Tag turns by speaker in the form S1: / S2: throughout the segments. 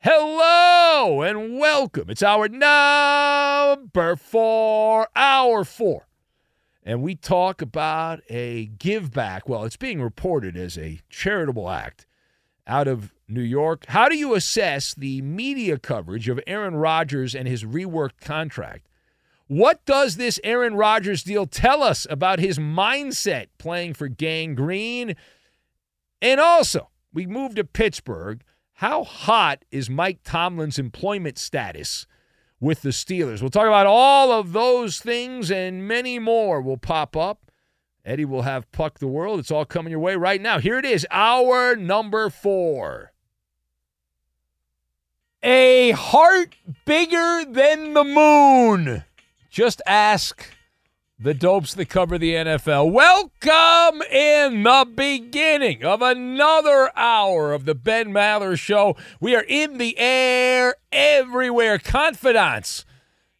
S1: Hello and welcome. It's hour number four, hour four. And we talk about a give back. Well, it's being reported as a charitable act out of New York. How do you assess the media coverage of Aaron Rodgers and his reworked contract? What does this Aaron Rodgers deal tell us about his mindset playing for Gang Green? And also, we move to Pittsburgh how hot is Mike Tomlin's employment status with the Steelers? We'll talk about all of those things and many more will pop up. Eddie will have Puck the World. It's all coming your way right now. Here it is, hour number four. A heart bigger than the moon. Just ask the dopes that cover the NFL. Welcome in the beginning of another hour of the Ben Maller Show. We are in the air everywhere, confidants,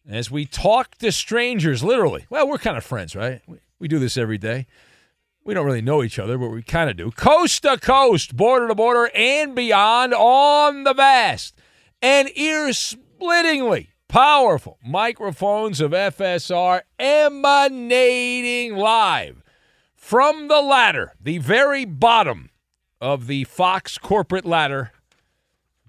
S1: as we talk to strangers, literally. Well, we're kind of friends, right? We do this every day. We don't really know each other, but we kind of do. Coast to coast, border to border, and beyond on the vast and ear splittingly powerful microphones of FSR emanating live from the ladder, the very bottom of the Fox corporate ladder,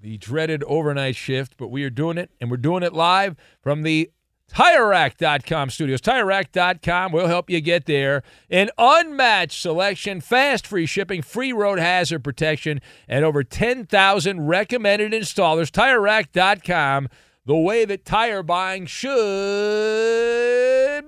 S1: the dreaded overnight shift, but we are doing it, and we're doing it live from the TireRack.com studios. TireRack.com will help you get there. An unmatched selection, fast free shipping, free road hazard protection, and over 10,000 recommended installers. TireRack.com the way that tire buying should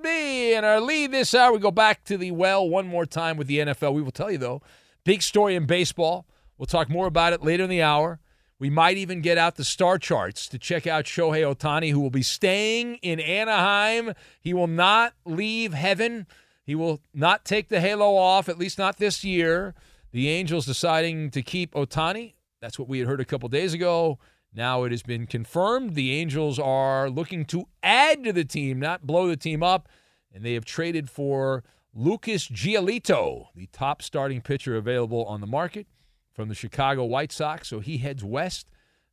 S1: be. And our lead this hour, we go back to the well one more time with the NFL. We will tell you, though, big story in baseball. We'll talk more about it later in the hour. We might even get out the star charts to check out Shohei Ohtani, who will be staying in Anaheim. He will not leave heaven. He will not take the halo off, at least not this year. The Angels deciding to keep Ohtani. That's what we had heard a couple days ago. Now it has been confirmed the Angels are looking to add to the team, not blow the team up, and they have traded for Lucas Giolito, the top starting pitcher available on the market from the Chicago White Sox. So he heads west.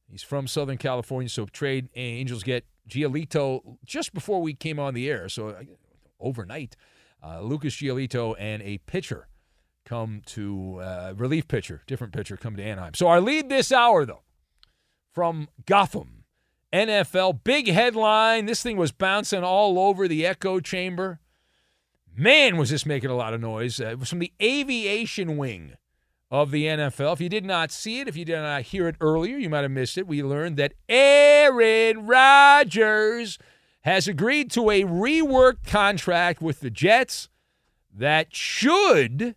S1: He's from Southern California, so trade Angels get Giolito just before we came on the air. So uh, overnight, uh, Lucas Giolito and a pitcher come to uh, relief pitcher, different pitcher, come to Anaheim. So our lead this hour, though from Gotham NFL. Big headline. This thing was bouncing all over the echo chamber. Man, was this making a lot of noise. Uh, it was from the aviation wing of the NFL. If you did not see it, if you did not hear it earlier, you might have missed it. We learned that Aaron Rodgers has agreed to a reworked contract with the Jets that should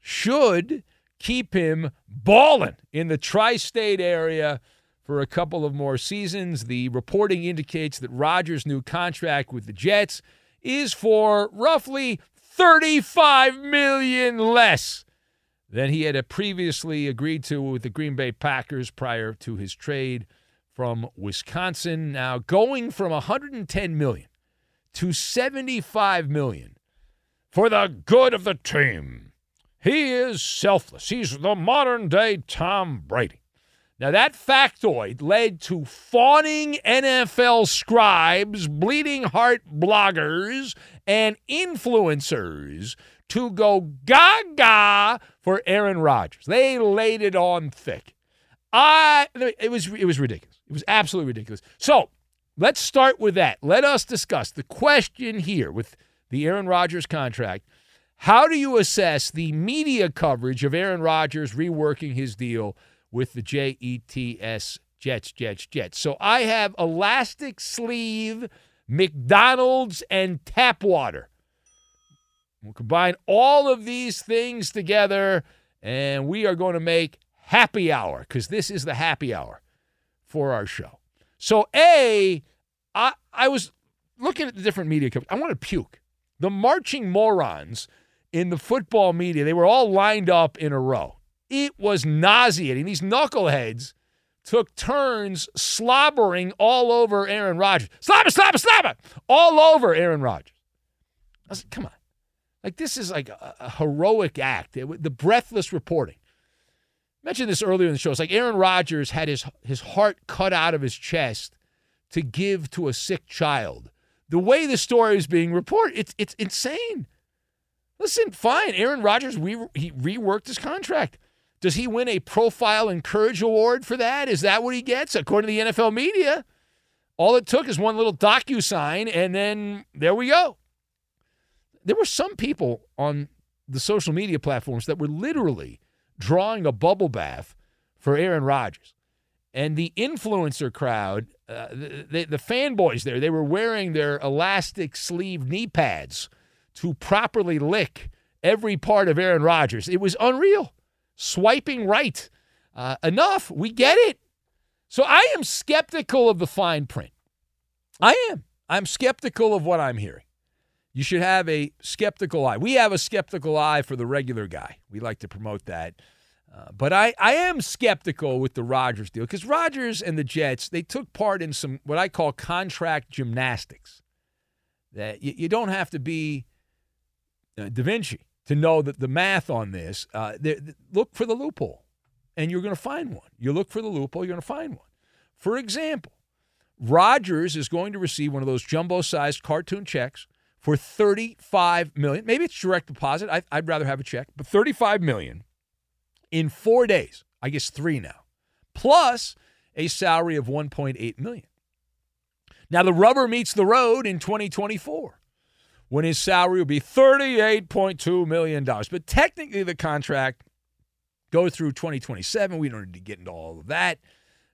S1: should keep him balling in the tri-state area for a couple of more seasons. The reporting indicates that Rodgers' new contract with the Jets is for roughly 35 million less than he had previously agreed to with the Green Bay Packers prior to his trade from Wisconsin. Now going from 110 million to 75 million for the good of the team. He is selfless. He's the modern day Tom Brady. Now, that factoid led to fawning NFL scribes, bleeding heart bloggers, and influencers to go gaga for Aaron Rodgers. They laid it on thick. I it was it was ridiculous. It was absolutely ridiculous. So, let's start with that. Let us discuss the question here with the Aaron Rodgers contract. How do you assess the media coverage of Aaron Rodgers reworking his deal with the JETS Jets, Jets, Jets? So I have elastic sleeve, McDonald's, and tap water. We'll combine all of these things together, and we are going to make happy hour because this is the happy hour for our show. So, A, I, I was looking at the different media coverage. I want to puke. The marching morons in the football media, they were all lined up in a row. It was nauseating. These knuckleheads took turns slobbering all over Aaron Rodgers. Slobber, slobber, slobber! All over Aaron Rodgers. I was like, come on. Like, this is like a, a heroic act. It, the breathless reporting. I mentioned this earlier in the show. It's like Aaron Rodgers had his, his heart cut out of his chest to give to a sick child. The way the story is being reported, it's, it's insane. Listen, fine. Aaron Rodgers, we, he reworked his contract. Does he win a Profile and Courage Award for that? Is that what he gets? According to the NFL media, all it took is one little DocuSign, and then there we go. There were some people on the social media platforms that were literally drawing a bubble bath for Aaron Rodgers. And the influencer crowd, uh, the, the fanboys there, they were wearing their elastic sleeve knee pads to properly lick every part of Aaron Rodgers. It was unreal. Swiping right. Uh, enough. We get it. So I am skeptical of the fine print. I am. I'm skeptical of what I'm hearing. You should have a skeptical eye. We have a skeptical eye for the regular guy. We like to promote that. Uh, but I, I am skeptical with the Rodgers deal because Rodgers and the Jets, they took part in some what I call contract gymnastics. That you, you don't have to be uh, Da Vinci to know that the math on this, uh, look for the loophole, and you're going to find one. You look for the loophole, you're going to find one. For example, Rodgers is going to receive one of those jumbo-sized cartoon checks for 35 million. Maybe it's direct deposit. I, I'd rather have a check, but 35 million in four days. I guess three now, plus a salary of 1.8 million. Now the rubber meets the road in 2024 when his salary will be $38.2 million. But technically, the contract goes through 2027. We don't need to get into all of that.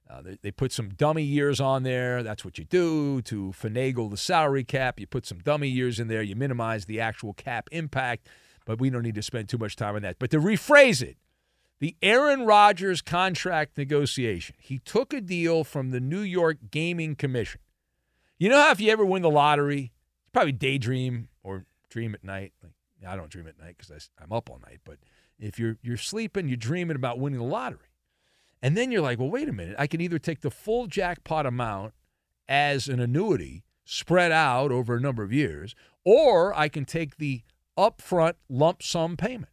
S1: Uh, they, they, put some dummy years on there. That's what you do to finagle the salary cap. You put some dummy years in there. You minimize the actual cap impact, but we don't need to spend too much time on that. But to rephrase it, the Aaron Rodgers contract negotiation, he took a deal from the New York Gaming Commission. You know how if you ever win the lottery, probably daydream or dream at night. Like I don't dream at night because I'm up all night. But if you're you're sleeping, you're dreaming about winning the lottery, and then you're like, well, wait a minute. I can either take the full jackpot amount as an annuity spread out over a number of years, or I can take the upfront lump sum payment.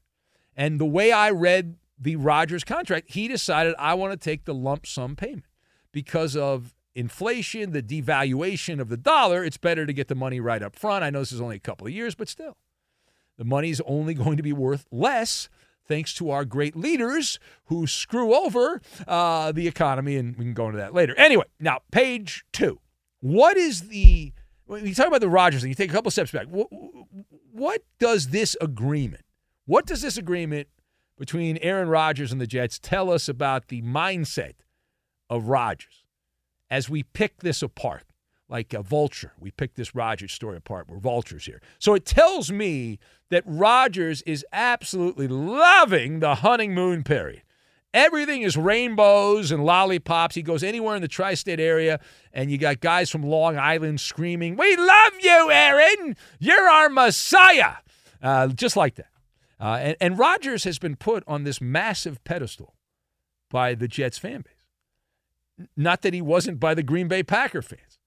S1: And the way I read the Rodgers contract, he decided I want to take the lump sum payment because of inflation, the devaluation of the dollar, it's better to get the money right up front. I know this is only a couple of years, but still, the money's only going to be worth less thanks to our great leaders who screw over uh, the economy, and we can go into that later. Anyway, now page two. What is the when you talk about the Rodgers thing? You take a couple steps back. What, what does this agreement? What does this agreement between Aaron Rodgers and the Jets tell us about the mindset of Rodgers as we pick this apart? Like a vulture, we pick this Rodgers story apart. We're vultures here. So it tells me that Rodgers is absolutely loving the honeymoon period. Everything is rainbows and lollipops. He goes anywhere in the tri state area, and you got guys from Long Island screaming, We love you, Aaron! You're our Messiah! Uh, just like that. Uh, and, and Rodgers has been put on this massive pedestal by the Jets fan base. Not that he wasn't by the Green Bay Packer fans,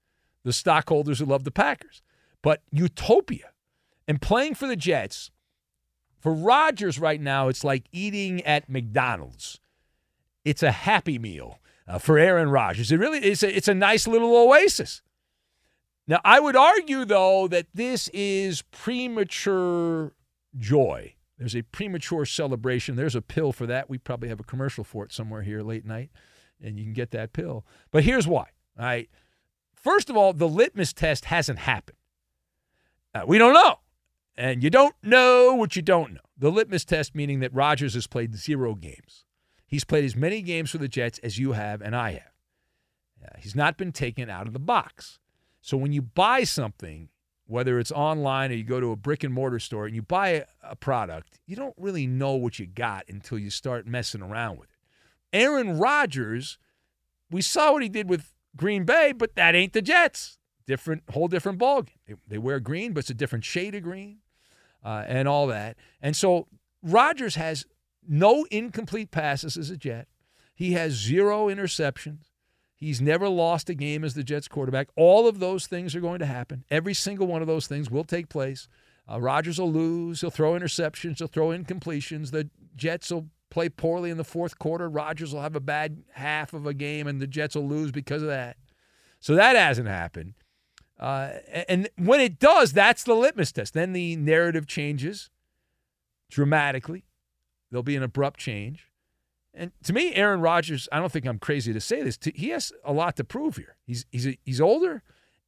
S1: the stockholders who love the Packers, but utopia. And playing for the Jets, for Rodgers right now, it's like eating at McDonald's. It's a happy meal uh, for Aaron Rodgers. It really is. A, it's a nice little oasis. Now, I would argue, though, that this is premature joy there's a premature celebration. There's a pill for that. We probably have a commercial for it somewhere here late night, and you can get that pill. But here's why. All right. First of all, the litmus test hasn't happened. Uh, we don't know. And you don't know what you don't know. The litmus test meaning that Rodgers has played zero games. He's played as many games for the Jets as you have and I have. Uh, he's not been taken out of the box. So when you buy something, whether it's online or you go to a brick and mortar store and you buy a product, you don't really know what you got until you start messing around with it. Aaron Rodgers, we saw what he did with Green Bay, but that ain't the Jets. Different, whole different ballgame. They, they wear green, but it's a different shade of green, uh, and all that. And so Rodgers has no incomplete passes as a Jet. He has zero interceptions. He's never lost a game as the Jets quarterback. All of those things are going to happen. Every single one of those things will take place. Uh, Rodgers will lose. He'll throw interceptions. He'll throw incompletions. The Jets will play poorly in the fourth quarter. Rodgers will have a bad half of a game, and the Jets will lose because of that. So that hasn't happened. Uh, and when it does, that's the litmus test. Then the narrative changes dramatically. There'll be an abrupt change. And to me, Aaron Rodgers, I don't think I'm crazy to say this. He has a lot to prove here. He's he's a, he's older,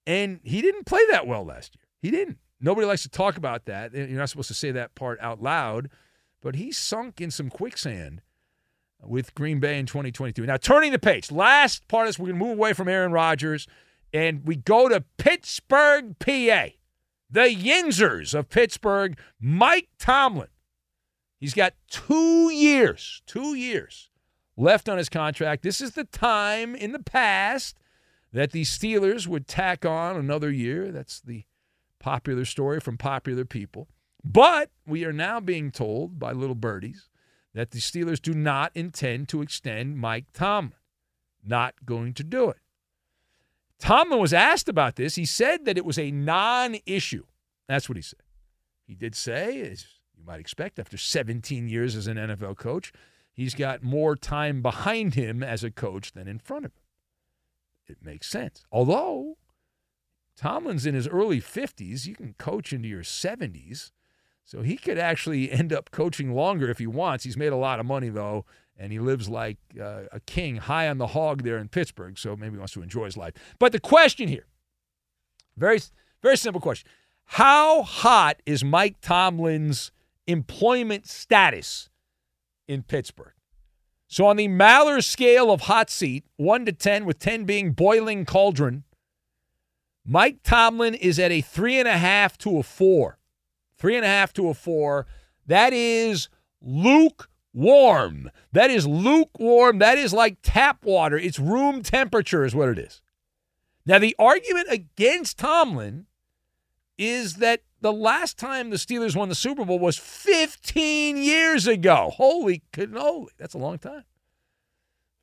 S1: and he didn't play that well last year. He didn't. Nobody likes to talk about that. You're not supposed to say that part out loud, but he sunk in some quicksand with Green Bay in 2022. Now, turning the page, last part is we're going to move away from Aaron Rodgers, and we go to Pittsburgh, PA. The Yinzers of Pittsburgh, Mike Tomlin He's got two years, two years left on his contract. This is the time in the past that the Steelers would tack on another year. That's the popular story from popular people. But we are now being told by little birdies that the Steelers do not intend to extend Mike Tomlin. Not going to do it. Tomlin was asked about this. He said that it was a non issue. That's what he said. He did say, as you might expect after 17 years as an NFL coach. He's got more time behind him as a coach than in front of him. It makes sense. Although Tomlin's in his early 50s, you can coach into your 70s. So he could actually end up coaching longer if he wants. He's made a lot of money, though, and he lives like uh, a king high on the hog there in Pittsburgh. So maybe he wants to enjoy his life. But the question here very, very simple question How hot is Mike Tomlin's employment status in Pittsburgh. So, on the Maller scale of hot seat, 1 to 10, with 10 being boiling cauldron, Mike Tomlin is at a 3.5 to a 4. 3.5 to a 4. That is lukewarm. That is lukewarm. That is like tap water. It's room temperature, is what it is. Now, the argument against Tomlin is that the last time the Steelers won the Super Bowl was 15 years ago. Holy cannoli. That's a long time.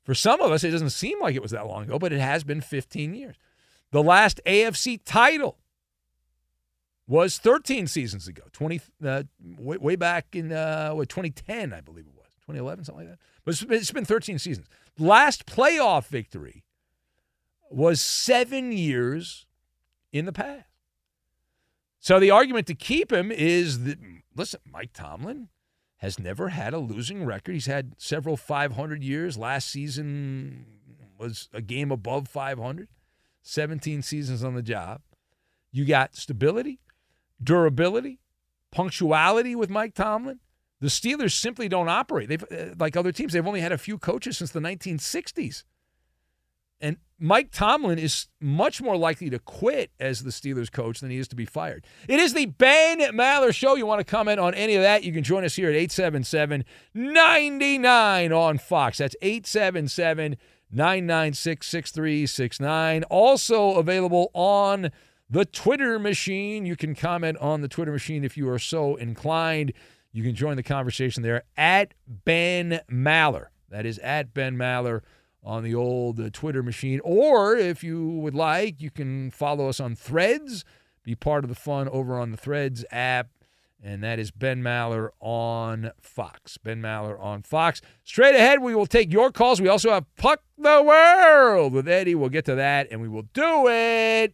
S1: For some of us, it doesn't seem like it was that long ago, but it has been 15 years. The last AFC title was 13 seasons ago, 20 uh, way, way, back in uh, what, 2010, I believe it was, 2011, something like that. But it's been, it's been 13 seasons. Last playoff victory was seven years in the past. So the argument to keep him is that, listen, Mike Tomlin has never had a losing record. He's had several 500 years. Last season was a game above 500. 17 seasons on the job. You got stability, durability, punctuality with Mike Tomlin. The Steelers simply don't operate. They've uh, like other teams. They've only had a few coaches since the 1960s. And Mike Tomlin is much more likely to quit as the Steelers coach than he is to be fired. It is the Ben Maller Show. You want to comment on any of that? You can join us here at 877 99 on Fox. That's 877 996 6369. Also available on the Twitter machine. You can comment on the Twitter machine if you are so inclined. You can join the conversation there at Ben Maller. That is at Ben Maller on the old Twitter machine. Or if you would like, you can follow us on Threads, be part of the fun over on the Threads app. And that is Ben Maller on Fox. Ben Maller on Fox. Straight ahead, we will take your calls. We also have Puck the World with Eddie. We'll get to that, and we will do it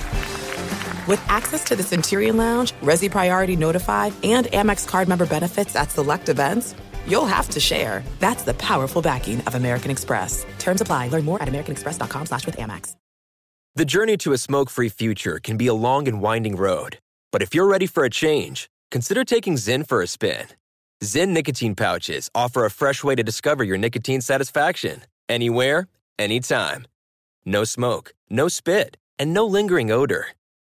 S2: With access to the Centurion Lounge, Resy Priority Notified, and Amex card member benefits at select events, you'll have to share. That's the powerful backing of American Express. Terms apply. Learn more at americanexpress.com slash with Amex.
S3: The journey to a smoke-free future can be a long and winding road. But if you're ready for a change, consider taking Zyn for a spin. Zyn nicotine pouches offer a fresh way to discover your nicotine satisfaction. Anywhere, anytime. No smoke, no spit, and no lingering odor.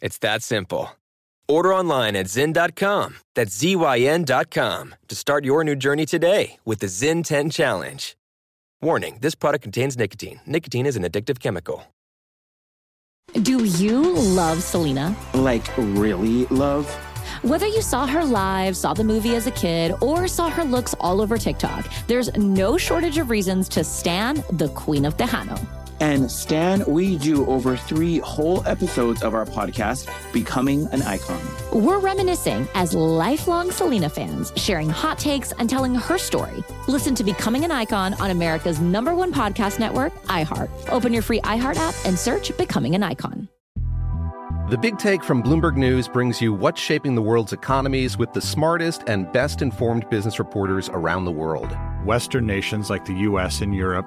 S3: It's that simple. Order online at Zyn.com. That's Z-Y-N.com to start your new journey today with the Zyn 10 Challenge. Warning, this product contains nicotine. Nicotine is an addictive chemical.
S4: Do you love Selena?
S5: Like, really love?
S4: Whether you saw her live, saw the movie as a kid, or saw her looks all over TikTok, there's no shortage of reasons to stan the Queen of Tejano.
S5: And Stan, we do over three whole episodes of our podcast, Becoming an Icon.
S4: We're reminiscing as lifelong Selena fans, sharing hot takes and telling her story. Listen to Becoming an Icon on America's number one podcast network, iHeart. Open your free iHeart app and search Becoming an Icon.
S6: The Big Take from Bloomberg News brings you what's shaping the world's economies with the smartest and best informed business reporters around the world.
S7: Western nations like the U.S. and Europe.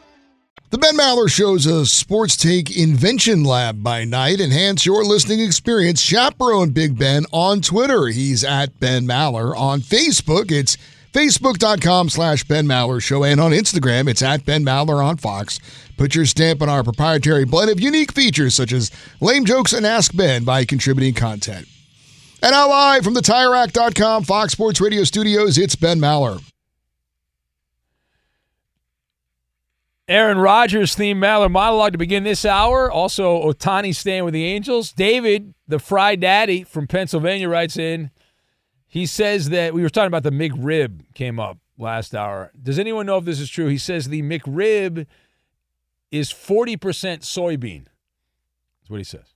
S8: The Ben Maller Show's a sports take invention lab by night. Enhance your listening experience. Chaperone Big Ben on Twitter. He's at Ben Maller. On Facebook, it's facebook.com slash Ben Maller Show. And on Instagram, it's at Ben Maller on Fox. Put your stamp on our proprietary blend of unique features such as lame jokes and Ask Ben by contributing content. And now live from the TireRack.com Fox Sports Radio studios, it's Ben Maller.
S1: Aaron Rodgers theme Maller monologue to begin this hour. Also, Ohtani staying with the Angels. David, the Fry Daddy from Pennsylvania, writes in He says that we were talking about the McRib came up last hour. Does anyone know if this is true? He says the McRib is 40% soybean. That's what he says.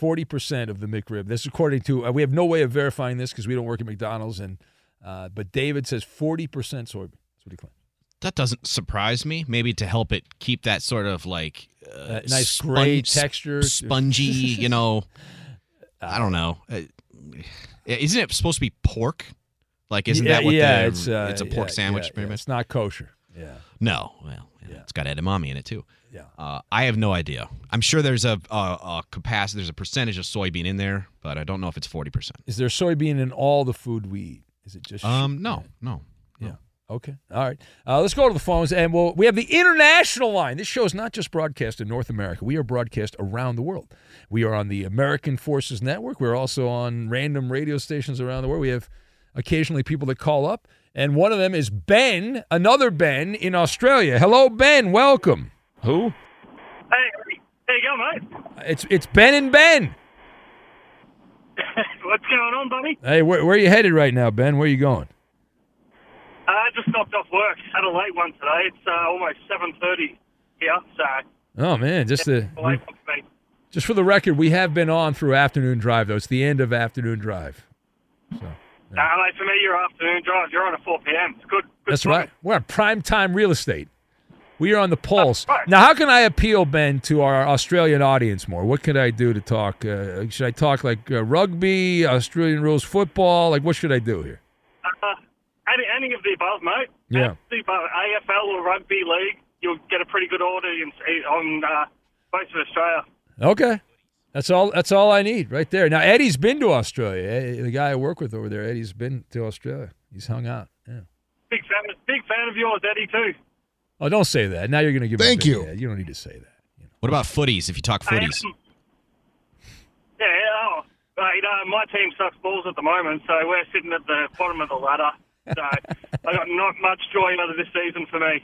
S1: 40% of the McRib. This is according to, uh, we have no way of verifying this because we don't work at McDonald's. and uh, But David says 40% soybean. That's what he claims.
S9: That doesn't surprise me. Maybe to help it keep that sort of like uh,
S1: nice gray texture.
S9: spongy. You know, I don't know. Uh, isn't it supposed to be pork? Like, isn't
S1: yeah,
S9: that what
S1: yeah,
S9: the,
S1: it's, uh,
S9: it's a pork
S1: yeah,
S9: sandwich?
S1: yeah,
S9: pretty
S1: yeah.
S9: much?
S1: It's not kosher. Yeah.
S9: No. Well, it's got edamame in it too.
S1: Yeah.
S9: Uh, I have no idea. I'm sure there's a, a, a capacity, there's a percentage of soybean in there, but I don't know if it's 40%.
S1: Is there soybean in all the food we eat? Is it just
S9: Um, no, no.
S1: Yeah. Okay. All right. Uh, let's go to the phones, and we'll, we have the international line. This show is not just broadcast in North America. We are broadcast around the world. We are on the American Forces Network. We're also on random radio stations around the world. We have occasionally people that call up, and one of them is Ben, another Ben in Australia. Hello, Ben. Welcome. Who?
S10: Hey, there you go, mate.
S1: It's it's Ben and Ben.
S10: What's going on, buddy?
S1: Hey, where, where are you headed right now, Ben? Where are you going?
S10: I uh, just stopped off work. Had a late one today. It's uh, almost seven thirty here, so
S1: Oh man, just the
S10: late one for me.
S1: just for the record, we have been on through afternoon drive though. It's the end of afternoon drive.
S10: Uh, mate, for me, your afternoon drive. You're on at four p.m. It's good. good
S1: That's
S10: timing.
S1: right. We're on prime time real estate. We are on the pulse. Now, how can I appeal, Ben, to our Australian audience more? What could I do to talk? Uh, should I talk like uh, rugby, Australian rules football? Like, what should I do here?
S10: Uh, any, any of the above, mate.
S1: Yeah.
S10: The above, AFL or rugby league, you'll get a pretty good audience on uh, most of Australia.
S1: Okay. That's all. That's all I need right there. Now Eddie's been to Australia. Eh, The guy I work with over there, Eddie's been to Australia. He's hung out. Yeah.
S10: Big fan, big fan of yours, Eddie too.
S1: Oh, don't say that. Now you're going to give.
S10: Thank you.
S1: ad. You don't need to say that.
S9: What about footies? If you talk footies,
S10: Yeah, oh, mate, uh, my team sucks balls at the moment, so we're sitting at the bottom of the ladder. So I got not much joy out of this season for me.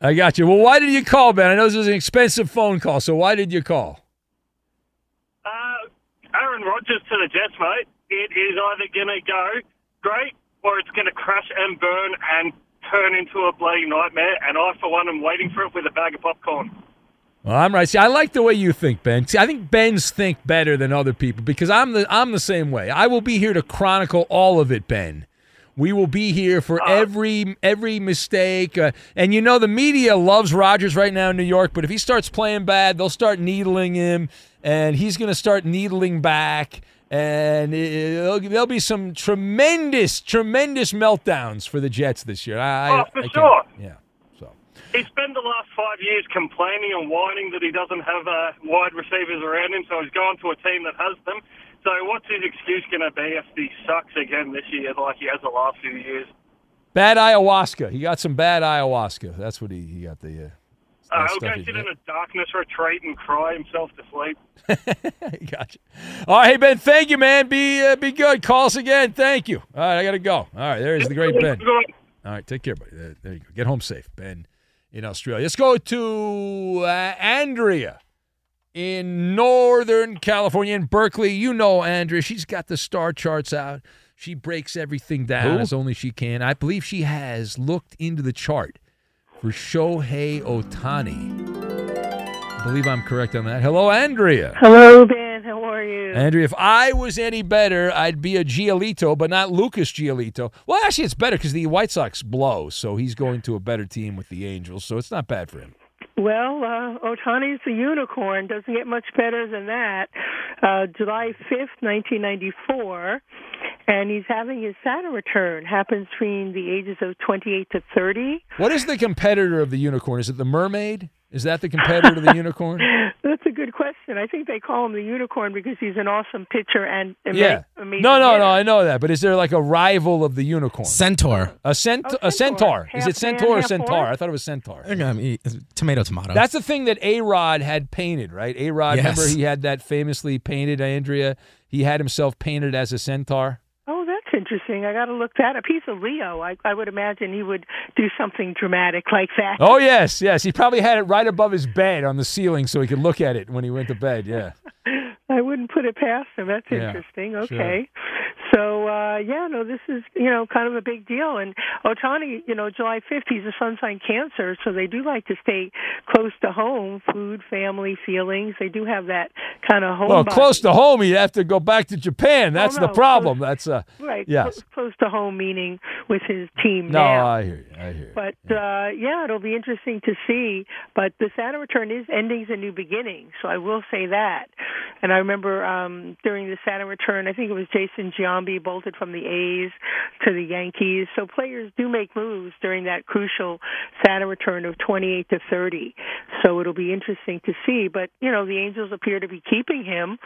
S1: I got you. Well, why did you call, Ben? I know this was an expensive phone call, so why did you call?
S10: Uh, Aaron Rodgers to the Jets, mate. It is either going to go great or it's going to crash and burn and turn into a bloody nightmare. And I, for one, am waiting for it with a bag of popcorn.
S1: Well, I'm right. See, I like the way you think, Ben. See, I think Ben's think better than other people because I'm the I'm the same way. I will be here to chronicle all of it, Ben. We will be here for every every mistake. Uh, and you know the media loves Rodgers right now in New York, but if he starts playing bad, they'll start needling him, and he's going to start needling back. And it, there'll be some tremendous, tremendous meltdowns for the Jets this year. I,
S10: oh, for
S1: I
S10: sure.
S1: Yeah.
S10: So He spent the last five years complaining and whining that he doesn't have uh, wide receivers around him, so he's gone to a team that has them. So what's his excuse going to be if he sucks again this year like he has the last few years?
S1: Bad ayahuasca. He got some bad ayahuasca. That's what he, he got the. Uh,
S10: uh, he'll go sit in a darkness retreat and cry himself to sleep.
S1: gotcha. All right, hey Ben, thank you, man. Be uh, be good. Call us again. Thank you. All right, I gotta go. All right, there's the great Ben. All right, take care, buddy. There, there you go. Get home safe, Ben, in Australia. Let's go to uh, Andrea in Northern California, in Berkeley. You know Andrea. She's got the star charts out. She breaks everything down
S11: Who?
S1: as only she can. I believe she has looked into the chart for Shohei Ohtani. I believe I'm correct on that. Hello, Andrea.
S11: Hello, Ben. How are you?
S1: Andrea, if I was any better, I'd be a Giolito, but not Lucas Giolito. Well, actually, it's better because the White Sox blow, so he's going to a better team with the Angels, so it's not bad for him.
S11: Well, uh, Ohtani's the unicorn. Doesn't get much better than that. Uh, July 5th, 1994, and he's having his Saturn return. Happens between the ages of 28 to 30.
S1: What is the competitor of the unicorn? Is it the mermaid? Is that the competitor to the unicorn?
S11: That's a good question. I think they call him the unicorn because he's an awesome pitcher and ama-
S1: Yeah.
S11: amazing.
S1: No, no,
S11: hitter.
S1: no. I know that, but is there like a rival of the unicorn?
S12: Centaur.
S1: A cent,
S11: Oh,
S1: a centaur. Is
S11: Half
S1: it centaur or
S11: man, half
S1: centaur?
S11: horse?
S1: I thought it was centaur.
S12: Um, tomato, tomato.
S1: That's the thing that A Rod had painted, right? A Rod,
S12: Yes.
S1: remember he had that famously painted Andrea. He had himself painted as a centaur.
S11: Interesting. I got to look that up. He's a Leo. I, I would imagine he would do something dramatic like that.
S1: Oh yes, yes. He probably had it right above his bed on the ceiling so he could look at it when he went to bed. Yeah.
S11: I wouldn't put it past him. That's
S1: Yeah,
S11: interesting.
S1: sure.
S11: So uh yeah, no, this is you know kind of a big deal. And Ohtani, you know, July fifth, he's a sun sign Cancer, so they do like to stay close to home, food, family, feelings. They do have that kind of home.
S1: Well,
S11: body.
S1: close to home, you have to go back to Japan. That's
S11: Oh,
S1: the
S11: no,
S1: problem. That's uh,
S11: right.
S1: Yes.
S11: close, close to home, meaning with his team
S1: No,
S11: now.
S1: I hear you. I hear you.
S11: But uh yeah, it'll be interesting to see. But the Saturn return is endings and new beginnings, so I will say that. And I remember um during the Saturn return, I think it was Jason Giambi bolted from the A's to the Yankees. So players do make moves during that crucial Saturn return of 28 to 30. So it'll be interesting to see. But you know, the Angels appear to be keeping him,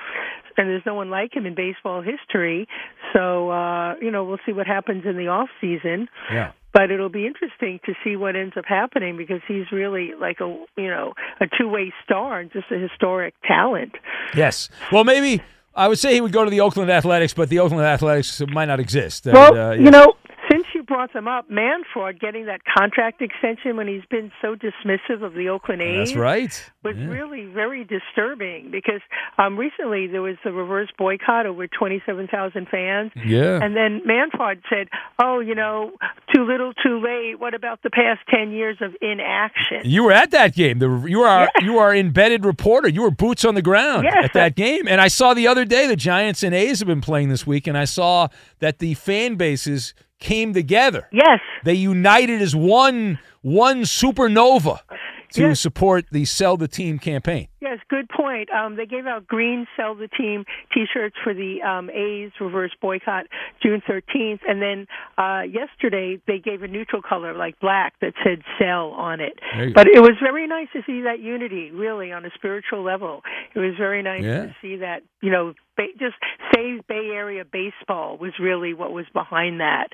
S11: and there's no one like him in baseball history. So uh, you know, we'll see what happens in the off season
S1: Yeah.
S11: but it'll be interesting to see what ends up happening because he's really like a you know a two way star and just a historic talent.
S1: Yes. Well, maybe I would say he would go to the Oakland Athletics, but the Oakland Athletics might not exist. And,
S11: Well,
S1: uh,
S11: you know, brought them up, Manfred getting that contract extension when he's been so dismissive of the Oakland A's.
S1: That's right.
S11: was
S1: Yeah.
S11: really very disturbing because um recently there was a reverse boycott over 27,000 fans.
S1: Yeah.
S11: And then Manfred said, "Oh, you know, too little, too late. What about the past 10 years of inaction?"
S1: You were at that game. The, you are you are embedded reporter. You were boots on the ground
S11: Yes.
S1: at that game. And I saw the other day the Giants and A's have been playing this week, and I saw that the fan bases came together.
S11: Yes.
S1: They united as one one supernova to
S11: Yes.
S1: support the sell the team campaign.
S11: Yes, good point. Um, they gave out green sell the team T-shirts for the um, A's reverse boycott June 13th, and then uh, yesterday they gave a neutral color like black that said sell on it. But it was very nice to see that unity, really, on a spiritual level. It was very nice
S1: Yeah.
S11: to see that, you know, ba- just save Bay Area baseball was really what was behind that.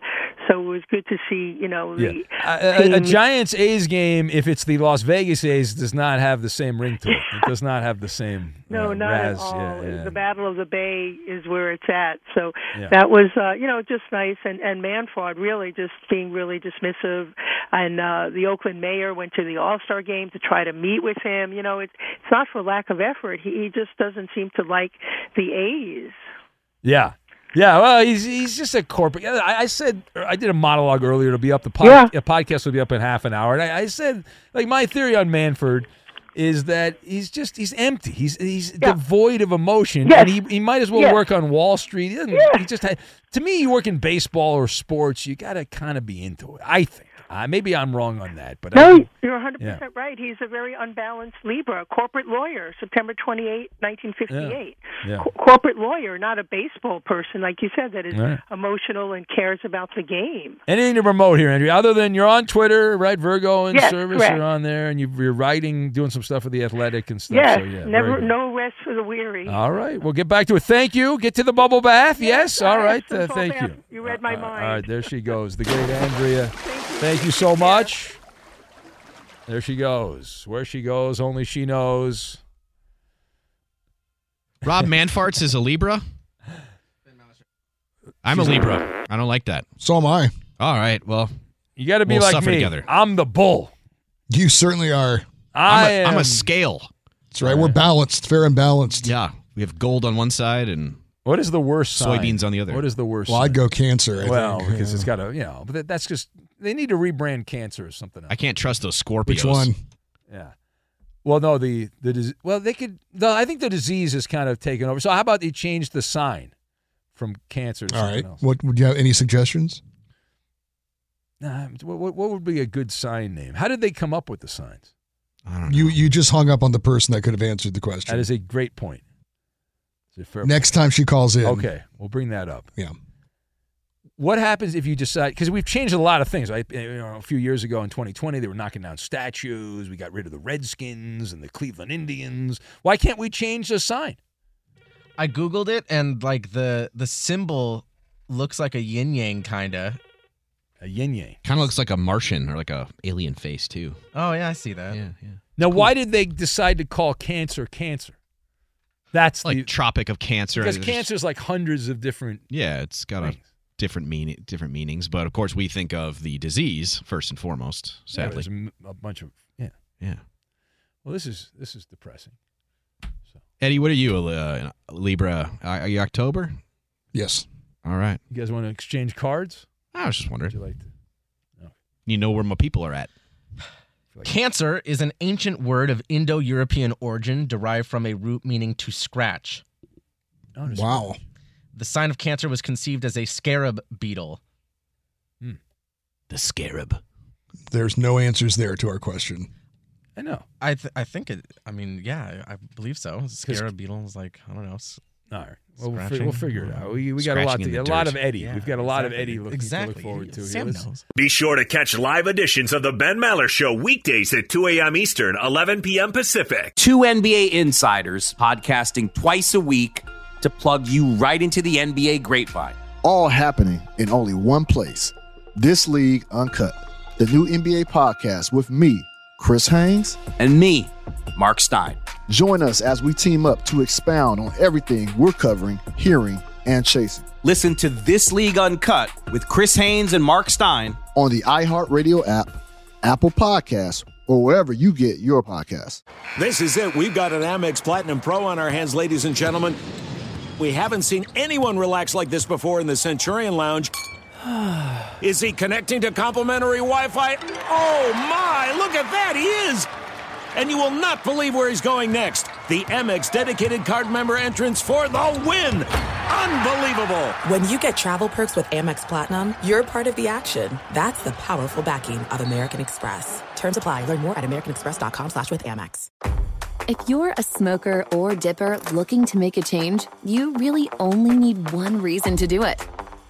S11: So it was good to see, you know, the
S1: A, a- a Giants A's game, if it's the Las Vegas A's, does not have the same ring to it. It does not have the same.
S11: No,
S1: uh,
S11: not
S1: razz.
S11: at all.
S1: Yeah, yeah.
S11: The Battle of the Bay is where it's at. So
S1: Yeah.
S11: that was, uh, you know, just nice. And and Manfred really just being really dismissive. And uh, the Oakland mayor went to the All Star game to try to meet with him. You know, it's it's not for lack of effort. He, he just doesn't seem to like the A's.
S1: Yeah. Yeah, well, he's he's just a corporate. I, I said I did a monologue earlier to be up. The pod,
S11: Yeah.
S1: podcast will be up in half an hour, and I, I said like my theory on Manfred is that he's just he's empty. He's he's devoid of emotion,
S11: Yes.
S1: and he he might as well
S11: Yes.
S1: work on Wall Street. He, doesn't, he just had, to me, you work in baseball or sports, you got to kind of be into it. I think. Uh, maybe I'm wrong on that, but
S11: No,
S1: think-
S11: you're 100% right. He's a very unbalanced Libra, corporate lawyer, September 28, 1958.
S1: Yeah.
S11: Co- corporate lawyer, not a baseball person, like you said, that is
S1: Right.
S11: emotional and cares about the game.
S1: Anything to promote here, Andrea? Other than you're on Twitter, right? Virgo and
S11: Yes,
S1: Service
S11: correct.
S1: are on there, and you- you're writing, doing some stuff with the Athletic and stuff.
S11: Yes,
S1: so yeah,
S11: never, no rest for the weary.
S1: All right, we'll get back to it. Thank you. Get to the bubble bath. Yes. All right. Uh, thank
S11: that-
S1: you.
S11: You read my
S1: Uh,
S11: mind.
S1: All right, there she goes, the great Andrea. Thank you so much. There she goes. Where she goes, only she knows.
S9: Rob Manfarts is a Libra. I'm a Libra. I don't like that.
S8: So am I.
S9: All right. Well,
S1: You got to be
S9: we'll
S1: like
S9: suffer
S1: me.
S9: together.
S1: I'm the bull.
S8: You certainly are.
S1: I
S9: I'm a, I'm
S1: am-
S9: a scale.
S8: That's right. We're balanced, fair and balanced.
S9: Yeah, we have gold on one side and
S1: What is the worst sign?
S9: soybeans on the other.
S1: What is the worst?
S8: Well, I'd go cancer. I
S1: well,
S8: think.
S1: because
S8: Yeah.
S1: it's got to, you know, but that- that's just they need to rebrand cancer or something else.
S9: I can't trust those Scorpios.
S8: Which one?
S1: Yeah. Well, no, the the well they could. The, I think the disease has kind of taken over. So how about they change the sign from cancer to
S8: All
S1: something
S8: right.
S1: else?
S8: What would you have any suggestions?
S1: Nah, what, what, what would be a good sign name? How did they come up with the signs?
S9: I don't know.
S8: You you just hung up on the person that could have answered the question.
S1: That is a great point. Is it fair?
S8: Next time she calls in.
S1: Okay, we'll bring that up.
S8: Yeah.
S1: What happens if you decide? Because we've changed a lot of things. Right? You know, a few years ago in 2020, they were knocking down statues. We got rid of the Redskins and the Cleveland Indians. Why can't we change the sign?
S13: I googled it and like the the symbol looks like a yin yang kind of.
S1: A yin yang.
S9: Kind of looks like a Martian or like a alien face too.
S13: Oh yeah, I see that.
S9: Yeah, yeah.
S1: Now, why did they decide to call cancer cancer? That's
S9: Like
S1: the
S9: Tropic of Cancer.
S1: because cancer is like hundreds of different.
S9: Yeah, it's got a different meaning, different meanings. But of course, we think of the disease first and foremost.
S1: Yeah,
S9: Sadly,
S1: there's a m- a bunch of yeah.
S9: yeah.
S1: Well, this is this is depressing. So.
S9: Eddie, what are you, uh, Libra? Are you October?
S8: Yes.
S9: All right.
S1: You guys want to exchange cards?
S9: I was just wondering.
S1: Would you like to?
S9: You know where my people are at.
S13: Cancer is an ancient word of Indo European origin derived from a root meaning to scratch.
S1: Oh,
S8: Wow.
S13: The sign of Cancer was conceived as a scarab beetle. Hmm.
S9: The scarab.
S8: There's no answers there to our question.
S1: I know.
S13: I th- I think it. I mean, yeah, I believe so. Scarab beetle is like I don't know. s-
S1: All right. Well, we'll, fi- we'll figure it out. We, we got a lot
S9: Scratching
S1: to
S9: in
S1: get.
S9: the
S1: A lot of Eddie.
S13: Yeah,
S1: We've got a lot of. Eddie looking,
S13: Exactly.
S1: to look forward to.
S13: Sam
S1: Let's-
S13: knows.
S14: Be sure to catch live editions of the Ben Maller Show weekdays at 2 a.m. Eastern, 11 p.m. Pacific.
S15: Two NBA insiders podcasting twice a week to plug you right into the NBA grapevine.
S16: all happening in only one place. This League Uncut, the new NBA podcast with me, Chris Haynes,
S15: and me, Mark Stein.
S16: Join us as we team up to expound on everything we're covering, hearing, and chasing
S15: Listen to This League Uncut with Chris Haynes and Mark Stein
S16: on the iHeartRadio app, Apple Podcasts, or wherever you get your podcasts.
S17: This is it. We've got an Amex Platinum Pro on our hands, ladies and gentlemen. We haven't seen anyone relax like this before in the Centurion Lounge. Is he connecting to complimentary Wi Fi? Oh my, look at that, he is! And you will not believe where he's going next. The Amex dedicated card member entrance for the win! Unbelievable!
S18: When you get travel perks with Amex Platinum, you're part of the action. That's the powerful backing of American Express. Terms apply. Learn more at americanexpress.com slash with Amex.
S19: If you're a smoker or dipper looking to make a change, you really only need one reason to do it.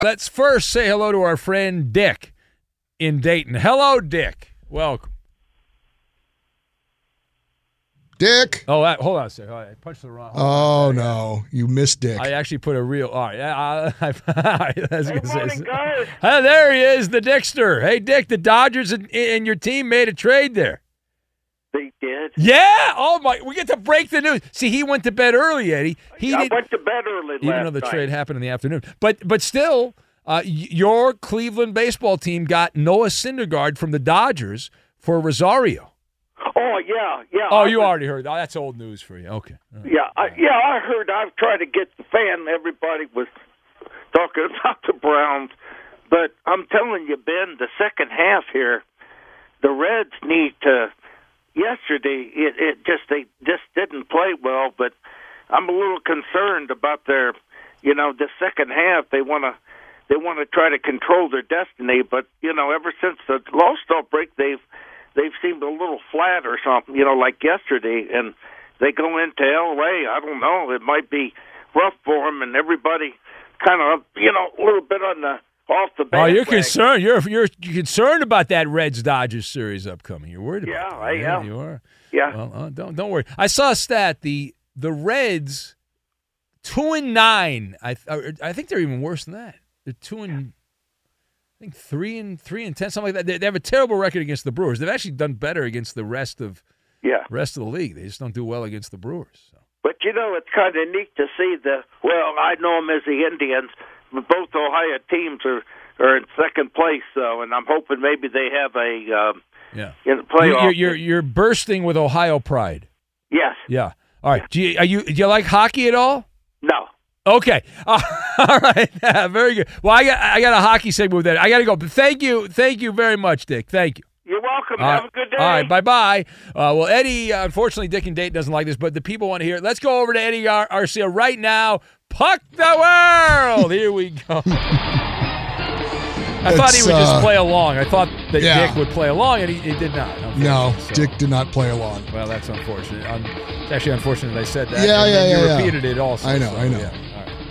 S1: Let's first say hello to our friend Dick in Dayton. Hello, Dick. Welcome.
S8: Dick.
S1: Oh, that, hold on a second. I punched the wrong.
S8: Oh no, you missed Dick.
S1: I actually put a real. All right. I, I, I, I was gonna say, Hey, there he is, the Dickster. Hey, Dick, the Dodgers and, and your team made a trade there.
S20: They did.
S1: Yeah. Oh my. We get to break the news. See, he went to bed early, Eddie. He
S20: I went to bed early
S1: even though the
S20: night.
S1: trade happened in the afternoon. But but still, uh, your Cleveland baseball team got Noah Syndergaard from the Dodgers for Rosario.
S20: Oh yeah, yeah.
S1: Oh, you already heard. Oh, that's old news for you. Okay.
S20: Yeah, I, yeah. I heard. I've tried to get the fan. Everybody was talking about the Browns, but I'm telling you, Ben, the second half here, the Reds need to. Yesterday, it, it just they just didn't play well, but I'm a little concerned about their, you know, the second half. They want to they want to try to control their destiny, but you know, ever since the All-Star break, they've they've seemed a little flat or something. You know, like yesterday, and they go into L.A. I don't know. It might be rough for them, and everybody kind of you know a little bit on the off the.
S1: Oh, you're concerned. You're you're concerned about that Reds Dodgers series upcoming. You're worried about it.
S20: Yeah,
S1: about
S20: I
S1: that.
S20: am.
S1: You are.
S20: Yeah.
S1: Well, uh, don't don't worry. I saw a stat. The the Reds two and nine. I th- I think they're even worse than that. They're two and I think three and three and ten, something like that. They, they have a terrible record against the Brewers. They've actually done better against the rest of
S20: Yeah.
S1: rest of the league. They just don't do well against the Brewers.
S20: But you know, it's kind of neat to see the. Well, I know them as the Indians, both Ohio teams are are in second place. So, and I'm hoping maybe they have a um,
S1: Yeah.
S20: in the playoff.
S1: you're, you're you're bursting with Ohio pride.
S20: yes.
S1: Yeah. All right. Do you, are you do you like hockey at all?
S20: No.
S1: Okay. all right. very good. Well, I got I got a hockey segment with that. I got to go. But thank you, thank you very much, Dick. Thank you.
S20: You're welcome.
S1: All
S20: have
S1: right.
S20: a good day.
S1: All right. Bye bye. Uh, well, Eddie, uh, unfortunately, Dick and Date doesn't like this, but the people want to hear it. Let's go over to Eddie Gar- Arcia right now. Puck the world. Here we go. I thought he
S8: It's,
S1: would just
S8: uh,
S1: play along. I thought that
S8: yeah.
S1: Dick would play along, and he, he did not.
S8: No.
S1: So-
S8: Dick did not play along.
S1: Well, that's unfortunate. Um, it's actually unfortunate I said that.
S8: Yeah,
S1: and
S8: yeah,
S1: then
S8: yeah,
S1: You
S8: yeah.
S1: repeated it also.
S8: I know,
S1: so,
S8: I know.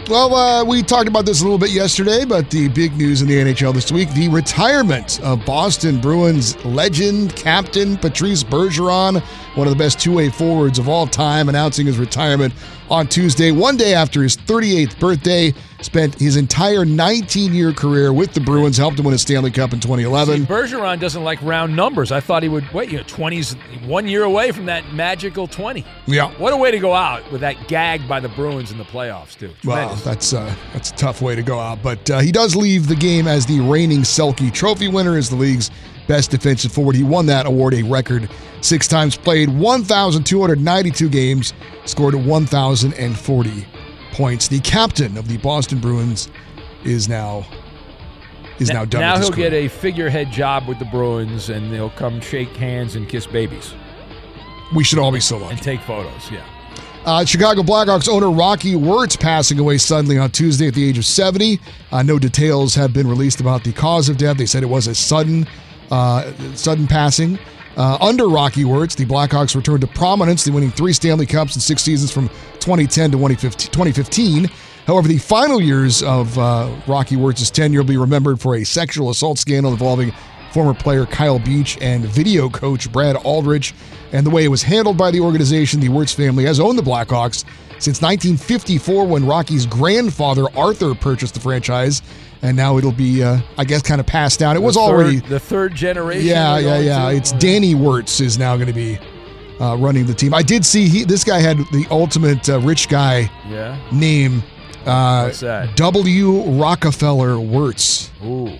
S8: Well, uh, we talked about this a little bit yesterday, but the big news in the NHL this week the retirement of Boston Bruins legend, captain Patrice Bergeron, one of the best two way forwards of all time, announcing his retirement on Tuesday, one day after his 38th birthday. Spent his entire 19 year career with the Bruins, helped him win a Stanley Cup in 2011.
S1: Bergeron doesn't like round numbers. I thought he would wait. You know, twenties one year away from that magical twenty.
S8: Yeah.
S1: What a way to go out with that gag by the Bruins in the playoffs too.
S8: Wow,
S1: Tremendous.
S8: that's uh, that's a tough way to go out. But uh, he does leave the game as the reigning Selke Trophy winner, as the league's best defensive forward. He won that award a record six times, played 1,292 games, scored 1,040 points. The captain of the Boston Bruins is now is now done.
S1: Now he'll
S8: career.
S1: get a figurehead job with the Bruins, and they'll come shake hands and kiss babies
S8: We should all be so lucky.
S1: and take photos. Yeah.
S8: Uh, Chicago Blackhawks owner Rocky Wirtz passing away suddenly on Tuesday at the age of 70. Uh, no details have been released about the cause of death. They said it was a sudden, uh, sudden passing. Uh, under Rocky Wirtz, the Blackhawks returned to prominence, they winning three Stanley Cups in six seasons from 2010 to 2015. 2015. However, the final years of uh, Rocky Wirtz's tenure will be remembered for a sexual assault scandal involving former player Kyle Beach and video coach Brad Aldrich. And the way it was handled by the organization, the Wirtz family has owned the Blackhawks since 1954 when Rocky's grandfather Arthur purchased the franchise. And now it'll be, uh, I guess, kind of passed down. It was
S1: third-
S8: already.
S1: the third generation.
S8: Yeah, yeah, yeah.
S1: to?
S8: It's Danny Wirtz is now going to be uh, running the team. I did see he, this guy had the ultimate uh, rich guy
S1: Yeah.
S8: name. Uh,
S1: What's that?
S8: W. Rockefeller Wirtz.
S1: Ooh,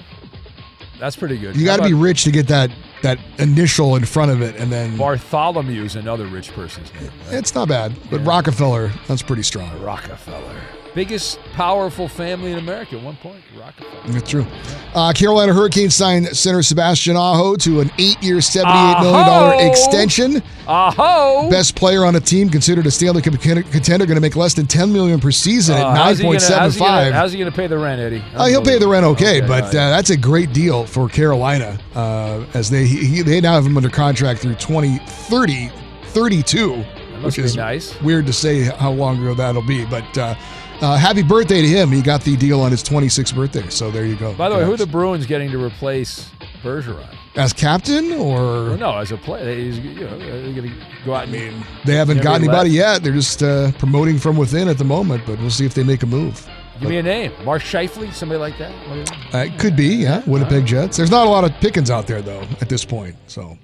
S1: that's pretty good.
S8: You got to be rich to get that that initial in front of it, and then
S1: Bartholomew's another rich person's name.
S8: it's not bad. But Rockefeller, that's pretty strong.
S1: Rockefeller. Biggest powerful family in America at one point. Rockefeller.
S8: That's true. Uh, Carolina Hurricanes signed center Sebastian Aho to an eight-year, seventy-eight million dollar extension.
S1: Aho!
S8: Best player on a team considered a Stanley Cup contender, going to make less than ten million per season
S1: Uh,
S8: at nine point seven five.
S1: how's he gonna-
S8: seven
S1: how's he gonna-
S8: five.
S1: How's he going to pay the rent, Eddie?
S8: Uh, he'll pay the rent okay,
S1: Okay,
S8: but
S1: right.
S8: uh, that's a great deal for Carolina uh, as they he, they now have him under contract through 2030, 32,
S1: must
S8: which is
S1: nice.
S8: weird to say how long ago that'll be. But uh, uh, happy birthday to him. He got the deal on his 26th birthday. So there you go.
S1: By the way, who are the Bruins getting to replace Bergeron?
S8: As captain or
S1: Well, no, as a player, he's you know they're going to go out. I mean,
S8: they haven't got anybody
S1: left.
S8: yet. They're just uh, promoting from within at the moment, but we'll see if they make a move.
S1: Give me a name, Mark Scheifele, somebody like that. What do you-
S8: Uh, it could be, yeah. Winnipeg Jets. There's not a lot of pickings out there though at this point, so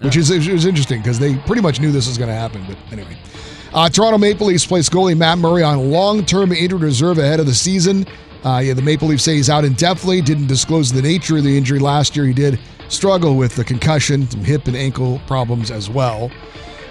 S8: which is it was interesting because they pretty much knew this was going to happen. But anyway, uh, Toronto Maple Leafs placed goalie Matt Murray on long-term injured reserve ahead of the season. Uh, yeah, the Maple Leafs say he's out indefinitely. Didn't disclose the nature of the injury last year. He did struggle with the concussion, some hip and ankle problems as well.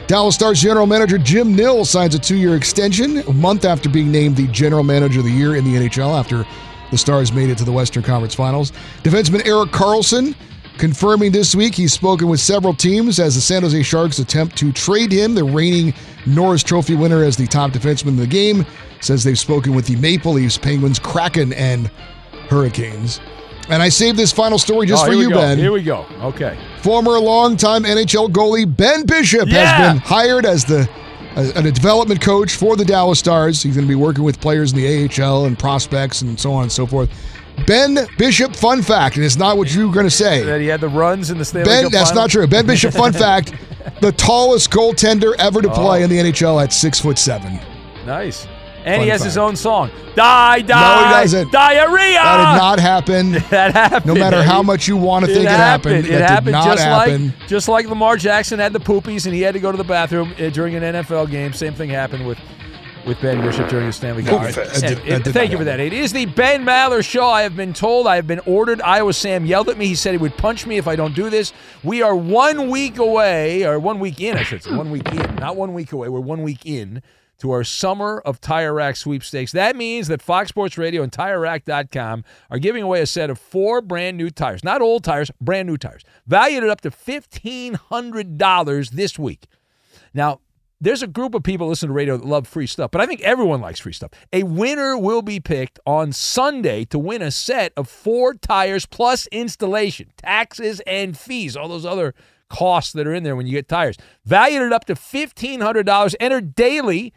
S8: Dallas Stars general manager Jim Nill signs a two-year extension a month after being named the general manager of the year in the NHL after the Stars made it to the Western Conference Finals. Defenseman Erik Karlsson confirming this week he's spoken with several teams as the San Jose Sharks attempt to trade him, the reigning Norris Trophy winner, as the top defenseman in the game. Says they've spoken with the Maple Leafs, Penguins, Kraken, and Hurricanes. And I saved this final story just
S1: Oh,
S8: for you,
S1: go.
S8: Ben.
S1: Here we go. Okay.
S8: Former longtime NHL goalie Ben Bishop
S1: Yeah.
S8: has been hired as the as a development coach for the Dallas Stars. He's going to be working with players in the AHL and prospects and so on and so forth. Ben Bishop, fun fact, and it's not what you're going to say.
S1: That he had the runs in the Stanley
S8: Ben,
S1: Cup
S8: that's
S1: final?
S8: not true. Ben Bishop, fun fact, the tallest goaltender ever to play
S1: Oh.
S8: in the NHL at six foot seven.
S1: Nice. And
S8: Fun
S1: he has his own song. Die, die.
S8: No, he doesn't.
S1: Diarrhea.
S8: That did not happen.
S1: that happened.
S8: No matter how much you want to think it happened,
S1: It
S8: that did
S1: happened
S8: not
S1: just
S8: happen.
S1: like just like Lamar Jackson had the poopies and he had to go to the bathroom uh, during an NFL game. Same thing happened with with Ben Bishop during the Stanley Cup.
S8: All right, that did-
S1: And-
S8: that
S1: and thank you for that. It is the Ben Maller Show. I have been told. I have been ordered. Iowa Sam yelled at me. He said he would punch me if I don't do this. We are one week away, or one week in, I should say. One week in, not one week away. We're one week in to our Summer of Tire Rack sweepstakes. That means that Fox Sports Radio and TireRack.com are giving away a set of four brand new tires. Not old tires, brand new tires. Valued at up to $1,500 this week. Now, there's a group of people listening to radio that love free stuff, but I think everyone likes free stuff. A winner will be picked on Sunday to win a set of four tires plus installation, taxes, and fees, all those other costs that are in there when you get tires. Valued at up to $1,500. Enter daily,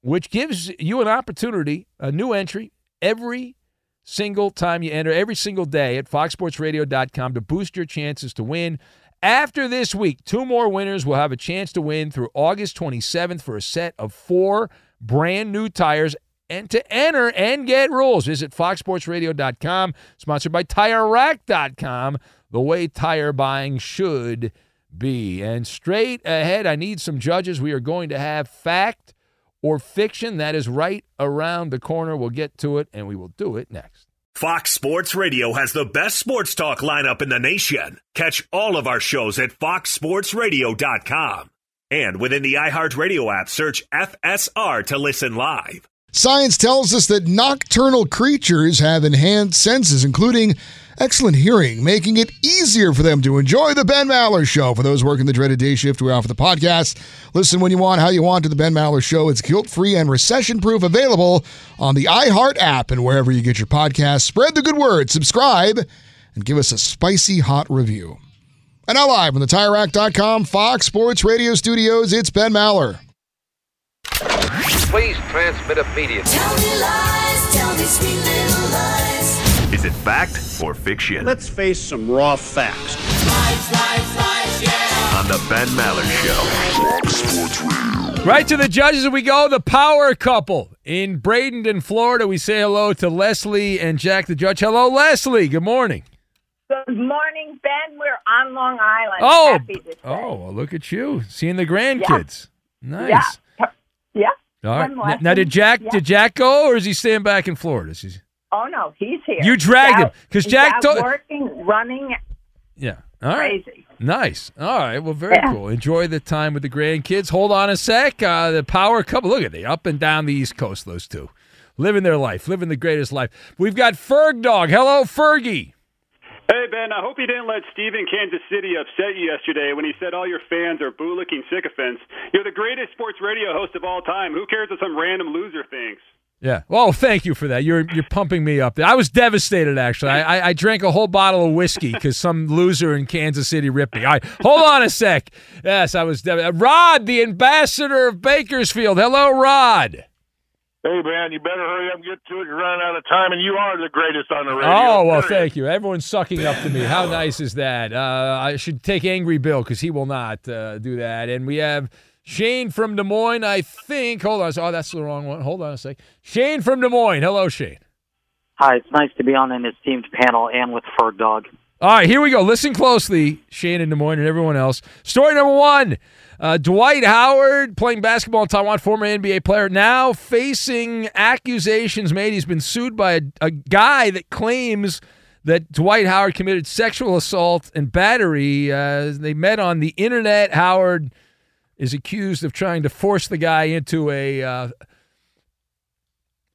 S1: which gives you an opportunity, a new entry every single time you enter, every single day at foxsportsradio.com to boost your chances to win. After this week, two more winners will have a chance to win through August 27th for a set of four brand new tires. And to enter and get rules, visit foxsportsradio.com, sponsored by TireRack.com, the way tire buying should be. And straight ahead, I need some judges. We are going to have fact or fiction. That is right around the corner. We'll get to it, and we will do it next.
S14: Fox Sports Radio has the best sports talk lineup in the nation. Catch all of our shows at foxsportsradio.com. And within the iHeartRadio app, search FSR to listen live.
S8: Science tells us that nocturnal creatures have enhanced senses, including excellent hearing, making it easier for them to enjoy the Ben Maller Show. For those working the dreaded day shift, we offer the podcast. Listen when you want, how you want to the Ben Maller Show. It's guilt free and recession proof, available on the iHeart app and wherever you get your podcasts. Spread the good word, subscribe, and give us a spicy hot review. And now, live from the TireRack.com Fox Sports Radio studios, it's Ben Maller.
S21: Please transmit immediately.
S14: Is it fact or fiction?
S22: Let's face some raw facts.
S14: On the Ben Maller Show.
S1: Right to the judges we go. The power couple in Bradenton, Florida. We say hello to Leslie and Jack the judge. Hello, Leslie. Good morning.
S23: Good morning, Ben. We're on Long Island.
S1: Oh,
S23: Happy to
S1: oh, well, look at you seeing the grandkids. Nice.
S23: Yeah. Yeah.
S1: All right.
S23: One
S1: Now, did Jack
S23: Yeah.
S1: did Jack go, or is he staying back in Florida? Is he-
S23: Oh no, he's here.
S1: You dragged
S23: He's
S1: him, 'cause
S23: he's
S1: Jack
S23: out
S1: told-
S23: working, running.
S1: Yeah. All right.
S23: Crazy.
S1: Nice. All right. Well, very
S23: Yeah.
S1: cool. Enjoy the time with the grandkids. Hold on a sec. Uh, the power couple. Look at they up and down the East Coast. Those two, living their life, living the greatest life. We've got Ferg Dog. Hello, Fergie.
S24: Hey, Ben, I hope you didn't let Steve in Kansas City upset you yesterday when he said all your fans are bootlicking sycophants. You're the greatest sports radio host of all time. Who cares what some random loser thinks?
S1: Yeah. Well, thank you for that. You're you're pumping me up. I was devastated actually. I I, I drank a whole bottle of whiskey because some loser in Kansas City ripped me. All right, hold on a sec. Yes, I was. Rod, the ambassador of Bakersfield. Hello, Rod.
S25: Hey, man, you better hurry up and get to it. You're running out of time, and you are the greatest on the radio.
S1: Oh well, thank you. Everyone's sucking up to me. How nice is that? Uh, I should take Angry Bill because he will not uh, do that. And we have Shane from Des Moines. I think. Hold on. Oh, that's the wrong one. Hold on a sec. Shane from Des Moines. Hello, Shane.
S26: Hi, it's nice to be on an esteemed panel and with Ferg Dog.
S1: All right, here we go. Listen closely, Shane in Des Moines and everyone else. Story number one uh, Dwight Howard, playing basketball in Taiwan, former NBA player, now facing accusations made. He's been sued by a, a guy that claims that Dwight Howard committed sexual assault and battery. Uh, they met on the internet. Howard is accused of trying to force the guy into a. Uh,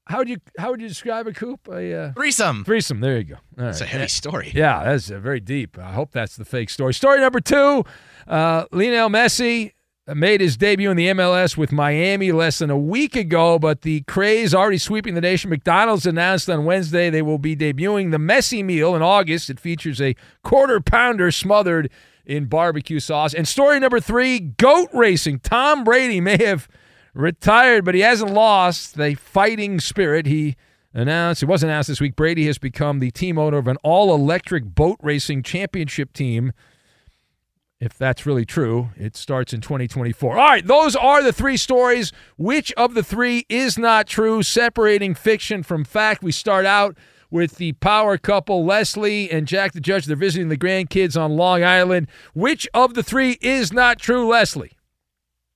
S1: how would you how would you describe a coop? A uh,
S13: threesome.
S1: Threesome. There you go. All
S13: It's a
S1: right.
S13: heavy story.
S1: Yeah, that's uh, very deep. I hope that's the fake story. Story number two: uh, Lionel Messi made his debut in the MLS with Miami less than a week ago, but the craze already sweeping the nation. McDonald's announced on Wednesday they will be debuting the Messi meal in August. It features a quarter pounder smothered in barbecue sauce. And story number three: goat racing. Tom Brady may have retired, but he hasn't lost the fighting spirit. He announced, it was announced this week, Brady has become the team owner of an all electric boat racing championship team. If that's really true, it starts in 2024. All right, those are the three stories. Which of the three is not true? Separating fiction from fact. We start out with the power couple, Leslie and Jack the Judge. They're visiting the grandkids on Long Island. Which of the three is not true, Leslie?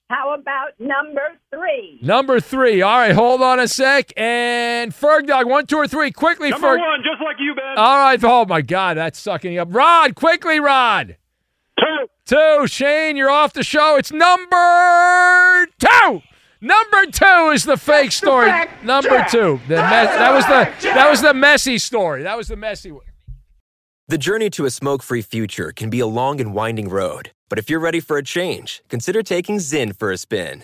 S23: How about number three?
S1: Number three. All right, hold on a sec. And Ferg Dog, one, two, or three. Quickly,
S24: Number
S1: Ferg.
S24: one, just like you, Ben.
S1: All right. Oh, my God. That's sucking up. Rod, quickly, Rod.
S27: Two.
S1: Two. Shane, you're off the show. It's number two. Number two is the fake story. Number two. The me- that was the that was the messy story. That was the messy one.
S3: The journey to a smoke free future can be a long and winding road, but if you're ready for a change, consider taking Zyn for a spin.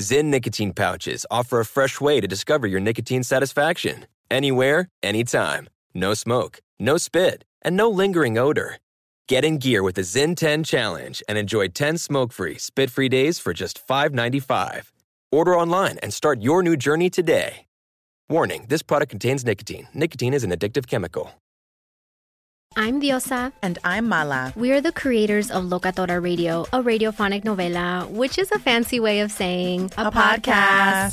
S3: Zyn nicotine pouches offer a fresh way to discover your nicotine satisfaction. Anywhere, anytime. No smoke, no spit, and no lingering odor. Get in gear with the Zyn 10 Challenge and enjoy 10 smoke free, spit free days for just $5.95. Order online and start your new journey today. Warning this product contains nicotine. Nicotine is an addictive chemical.
S28: I'm Diosa.
S29: And I'm Mala.
S28: We are the creators of Locatora Radio, a radiophonic novela, which is a fancy way of saying
S29: A, podcast.